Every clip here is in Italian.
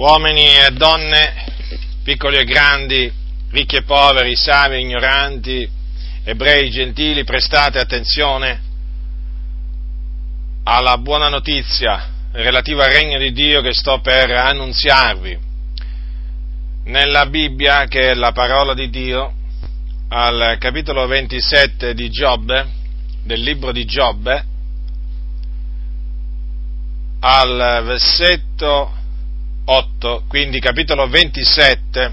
uomini e donne, piccoli e grandi, ricchi e poveri, savi e ignoranti, ebrei e gentili, prestate attenzione alla buona notizia relativa al regno di Dio che sto per annunziarvi. Nella Bibbia, che è la parola di Dio, al capitolo 27 di Giobbe, del libro di Giobbe, al versetto 8, quindi capitolo 27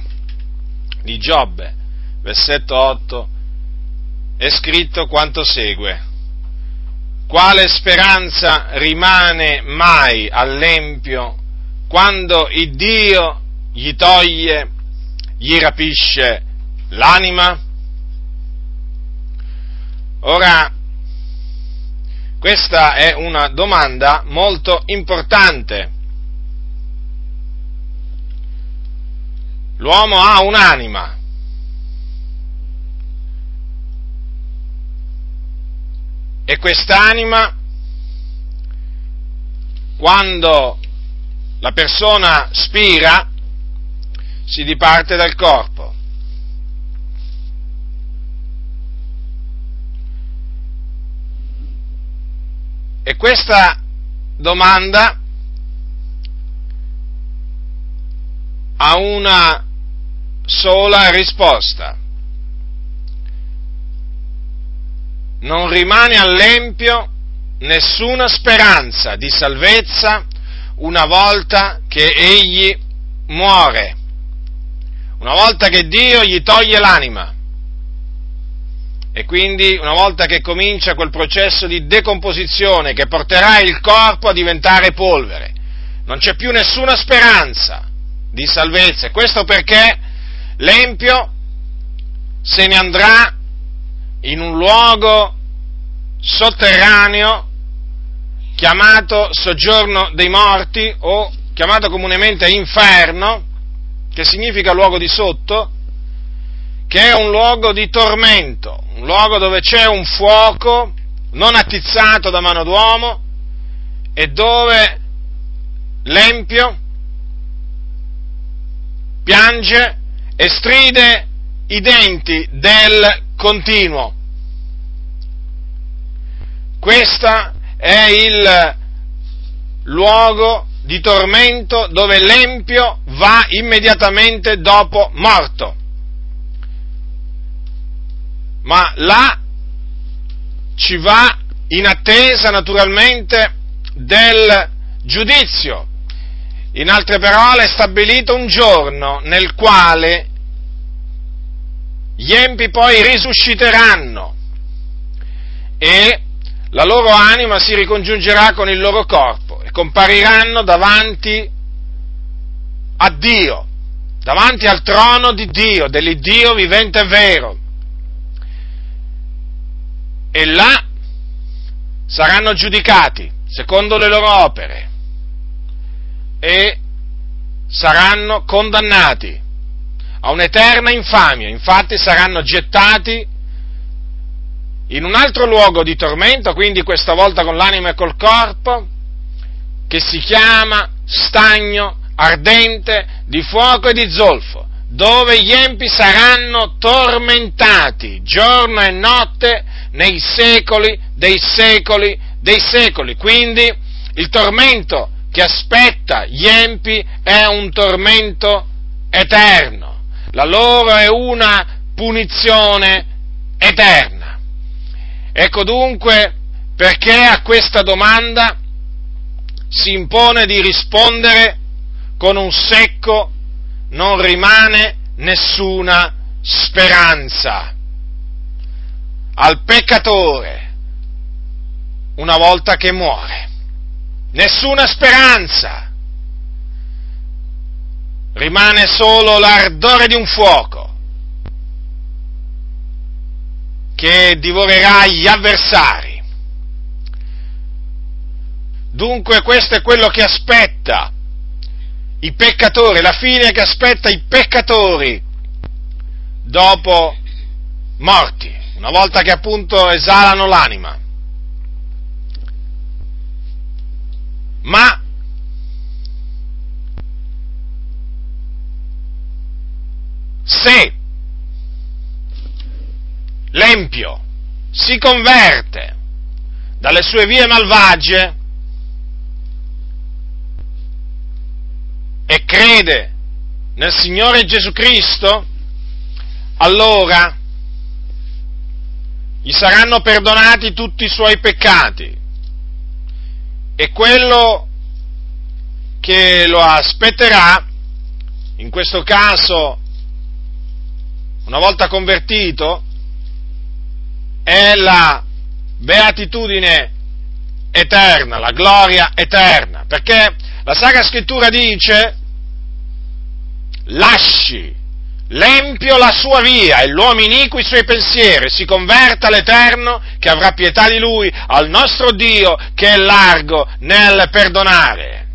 di Giobbe, versetto 8, è scritto quanto segue. Quale speranza rimane mai all'empio quando il Dio gli toglie, gli rapisce l'anima? Ora, questa è una domanda molto importante. L'uomo ha un'anima. E quest'anima, quando la persona spira, si diparte dal corpo. E questa domanda ha una sola risposta. Non rimane all'empio nessuna speranza di salvezza una volta che egli muore, una volta che Dio gli toglie l'anima. E quindi una volta che comincia quel processo di decomposizione che porterà il corpo a diventare polvere, non c'è più nessuna speranza di salvezza. Questo perché l'Empio se ne andrà in un luogo sotterraneo chiamato soggiorno dei morti o chiamato comunemente inferno, che significa luogo di sotto, che è un luogo di tormento, un luogo dove c'è un fuoco non attizzato da mano d'uomo e dove l'empio piange e stride i denti del continuo. Questo è il luogo di tormento dove l'empio va immediatamente dopo morto ma là ci va in attesa naturalmente del giudizio. In altre parole è stabilito un giorno nel quale gli empi poi risusciteranno e la loro anima si ricongiungerà con il loro corpo e compariranno davanti a Dio, davanti al trono di Dio, dell'Iddio vivente e vero. E là saranno giudicati secondo le loro opere e saranno condannati a un'eterna infamia, infatti saranno gettati in un altro luogo di tormento, quindi questa volta con l'anima e col corpo, che si chiama stagno ardente di fuoco e di zolfo, dove gli empi saranno tormentati giorno e notte nei secoli dei secoli dei secoli. Quindi il tormento che aspetta gli empi è un tormento eterno. La loro è una punizione eterna. Ecco dunque perché a questa domanda si impone di rispondere con un secco non rimane nessuna speranza al peccatore una volta che muore. Nessuna speranza. Rimane solo l'ardore di un fuoco che divorerà gli avversari. Dunque questo è quello che aspetta i peccatori, la fine che aspetta i peccatori dopo morti una volta che appunto esalano l'anima. Ma se l'empio si converte dalle sue vie malvagie e crede nel Signore Gesù Cristo, allora gli saranno perdonati tutti i suoi peccati e quello che lo aspetterà, in questo caso, una volta convertito, è la beatitudine eterna, la gloria eterna, perché la Sacra Scrittura dice lasci l'empio la sua via e l'uomo iniquo i suoi pensieri, si converta all'Eterno che avrà pietà di lui, al nostro Dio che è largo nel perdonare.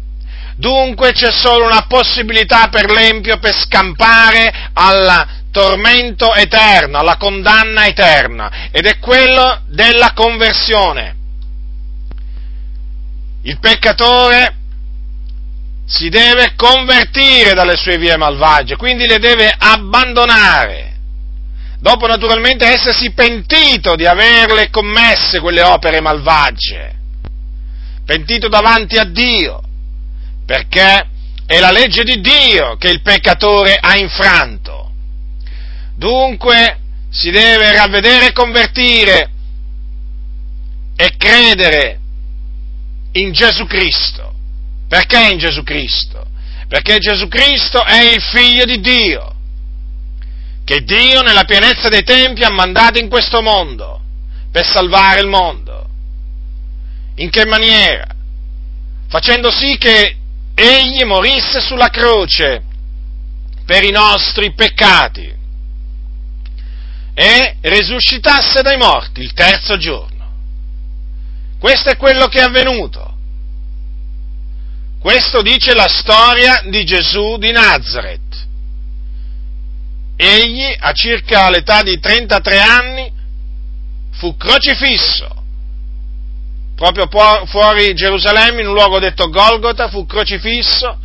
Dunque c'è solo una possibilità per l'empio per scampare al tormento eterno, alla condanna eterna, ed è quello della conversione. Il peccatore si deve convertire dalle sue vie malvagie, quindi le deve abbandonare. Dopo naturalmente essersi pentito di averle commesse quelle opere malvagie, pentito davanti a Dio, perché è la legge di Dio che il peccatore ha infranto. Dunque si deve ravvedere e convertire e credere in Gesù Cristo perché in Gesù Cristo? Perché Gesù Cristo è il figlio di Dio, che Dio nella pienezza dei tempi ha mandato in questo mondo per salvare il mondo. In che maniera? Facendo sì che egli morisse sulla croce per i nostri peccati e risuscitasse dai morti il terzo giorno. Questo è quello che è avvenuto. Questo dice la storia di Gesù di Nazareth. Egli, a circa l'età di 33 anni, fu crocifisso, proprio fuori Gerusalemme, in un luogo detto Golgota, fu crocifisso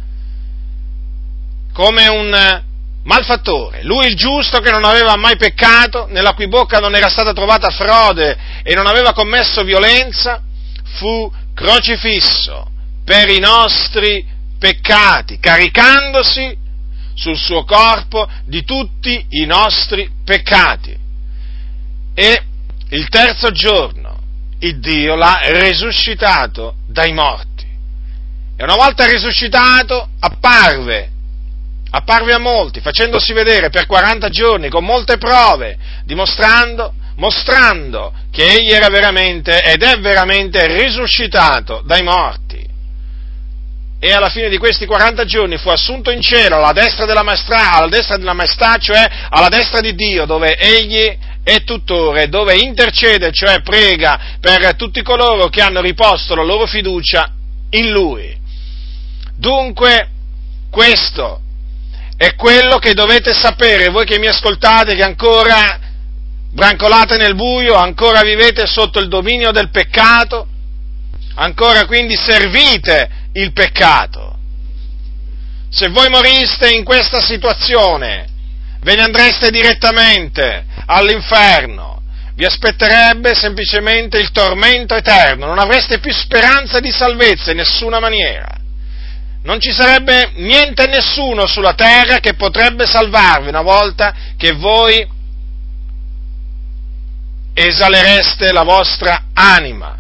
come un malfattore. Lui il giusto che non aveva mai peccato, nella cui bocca non era stata trovata frode e non aveva commesso violenza, fu crocifisso per i nostri peccati, caricandosi sul suo corpo di tutti i nostri peccati. E il terzo giorno il Dio l'ha risuscitato dai morti. E una volta risuscitato apparve, apparve a molti, facendosi vedere per 40 giorni con molte prove, dimostrando, mostrando che egli era veramente ed è veramente risuscitato dai morti e alla fine di questi 40 giorni fu assunto in cielo alla destra della maestà, alla destra della maestà, cioè alla destra di Dio, dove egli è tutore, dove intercede, cioè prega per tutti coloro che hanno riposto la loro fiducia in Lui. Dunque, questo è quello che dovete sapere, voi che mi ascoltate, che ancora brancolate nel buio, ancora vivete sotto il dominio del peccato, ancora quindi servite il peccato. Se voi moriste in questa situazione, ve ne andreste direttamente all'inferno, vi aspetterebbe semplicemente il tormento eterno, non avreste più speranza di salvezza in nessuna maniera. Non ci sarebbe niente e nessuno sulla terra che potrebbe salvarvi una volta che voi esalereste la vostra anima.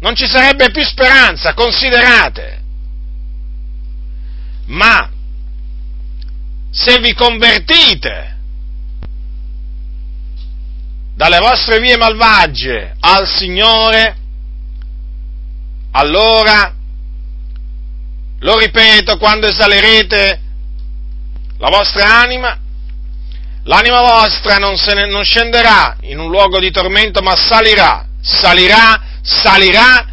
Non ci sarebbe più speranza, considerate ma se vi convertite dalle vostre vie malvagie al Signore, allora, lo ripeto, quando esalerete la vostra anima, l'anima vostra non, ne, non scenderà in un luogo di tormento, ma salirà, salirà, salirà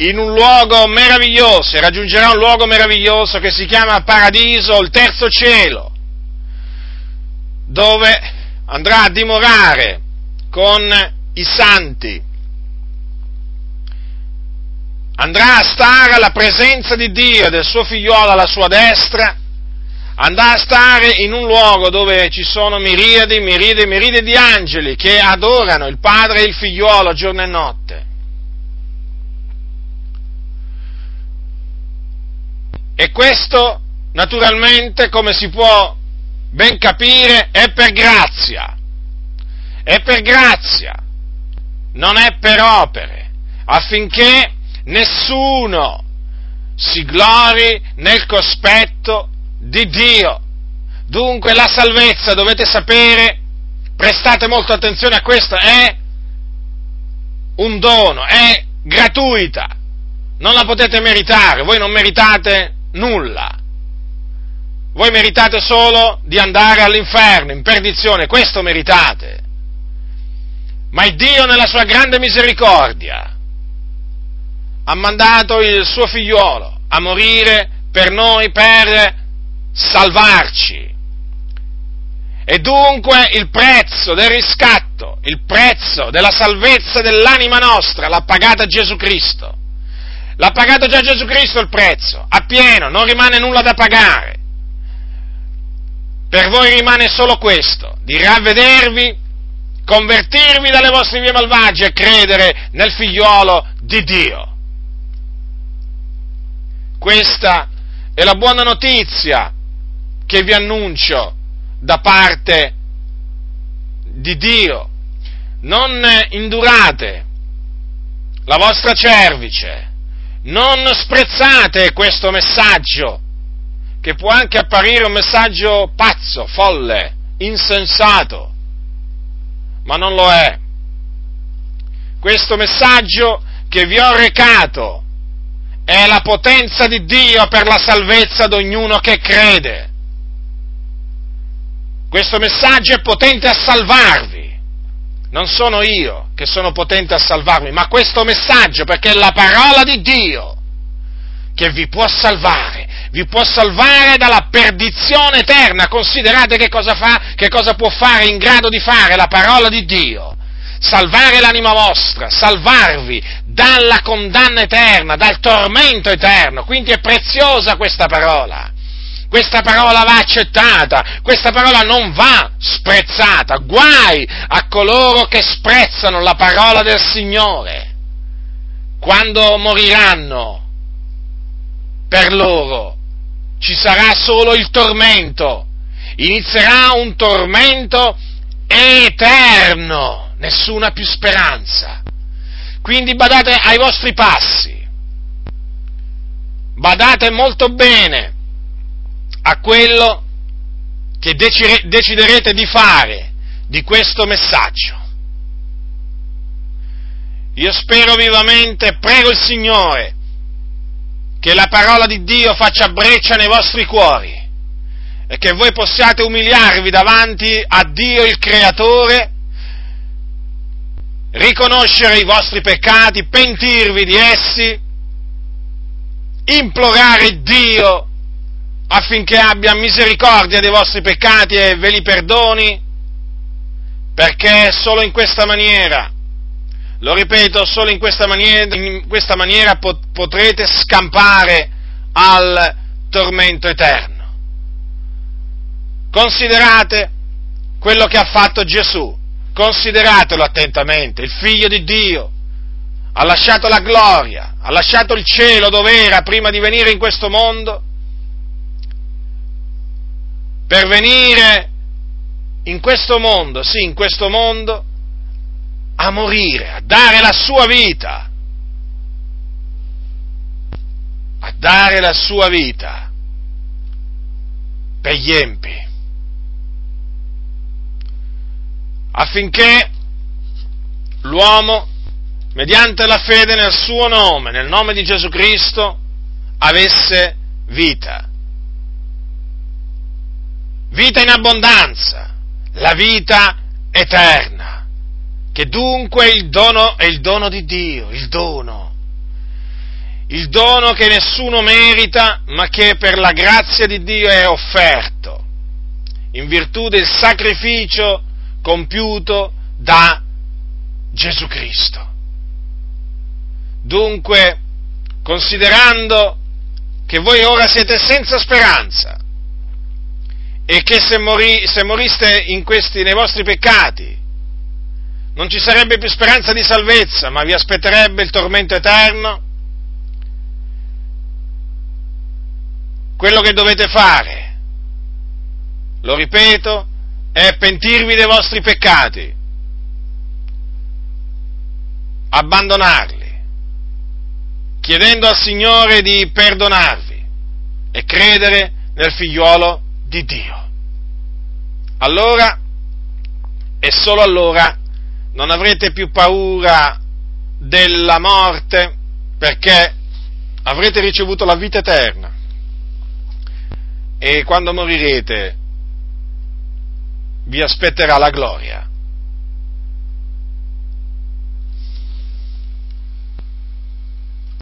in un luogo meraviglioso e raggiungerà un luogo meraviglioso che si chiama Paradiso, il terzo cielo, dove andrà a dimorare con i santi, andrà a stare alla presenza di Dio e del suo figliolo alla sua destra, andare a stare in un luogo dove ci sono miriadi, miriadi, miriadi di angeli che adorano il padre e il figliuolo giorno e notte. E questo, naturalmente, come si può ben capire, è per grazia. È per grazia, non è per opere, affinché nessuno si glori nel cospetto di Dio. Dunque la salvezza, dovete sapere, prestate molta attenzione a questo, è un dono, è gratuita, non la potete meritare, voi non meritate nulla. Voi meritate solo di andare all'inferno, in perdizione, questo meritate. Ma il Dio nella sua grande misericordia ha mandato il suo figliuolo a morire per noi, per salvarci. E dunque il prezzo del riscatto, il prezzo della salvezza dell'anima nostra l'ha pagata Gesù Cristo. L'ha pagato già Gesù Cristo il prezzo, appieno, non rimane nulla da pagare. Per voi rimane solo questo, di ravvedervi, convertirvi dalle vostre vie malvagie e credere nel figliuolo di Dio. Questa è la buona notizia che vi annuncio da parte di Dio. Non indurate la vostra cervice, non sprezzate questo messaggio, che può anche apparire un messaggio pazzo, folle, insensato, ma non lo è. Questo messaggio che vi ho recato è la potenza di Dio per la salvezza di ognuno che crede. Questo messaggio è potente a salvarvi. Non sono io che sono potente a salvarvi, ma questo messaggio, perché è la parola di Dio che vi può salvare, vi può salvare dalla perdizione eterna. Considerate che cosa fa, che cosa può fare, in grado di fare la parola di Dio. Salvare l'anima vostra, salvarvi dalla condanna eterna, dal tormento eterno. Quindi è preziosa questa parola. Questa parola va accettata, questa parola non va sprezzata. Guai a coloro che sprezzano la parola del Signore. Quando moriranno, per loro ci sarà solo il tormento. Inizierà un tormento eterno, nessuna più speranza. Quindi badate ai vostri passi, badate molto bene a quello che deciderete di fare di questo messaggio. Io spero vivamente, prego il Signore, che la parola di Dio faccia breccia nei vostri cuori e che voi possiate umiliarvi davanti a Dio il Creatore, riconoscere i vostri peccati, pentirvi di essi, implorare Dio affinché abbia misericordia dei vostri peccati e ve li perdoni, perché solo in questa maniera, lo ripeto, solo in questa maniera, in questa maniera potrete scampare al tormento eterno. Considerate quello che ha fatto Gesù, consideratelo attentamente, il figlio di Dio, ha lasciato la gloria, ha lasciato il cielo dove era prima di venire in questo mondo, per venire in questo mondo, sì, in questo mondo, a morire, a dare la sua vita, a dare la sua vita per gli empi, affinché l'uomo, mediante la fede nel suo nome, nel nome di Gesù Cristo, avesse vita vita in abbondanza, la vita eterna, che dunque il dono è il dono di Dio, il dono, il dono che nessuno merita, ma che per la grazia di Dio è offerto, in virtù del sacrificio compiuto da Gesù Cristo. Dunque, considerando che voi ora siete senza speranza, e che se, morì, se moriste questi, nei vostri peccati non ci sarebbe più speranza di salvezza, ma vi aspetterebbe il tormento eterno, quello che dovete fare, lo ripeto, è pentirvi dei vostri peccati, abbandonarli, chiedendo al Signore di perdonarvi e credere nel figliuolo di Dio. Allora, e solo allora, non avrete più paura della morte perché avrete ricevuto la vita eterna. E quando morirete vi aspetterà la gloria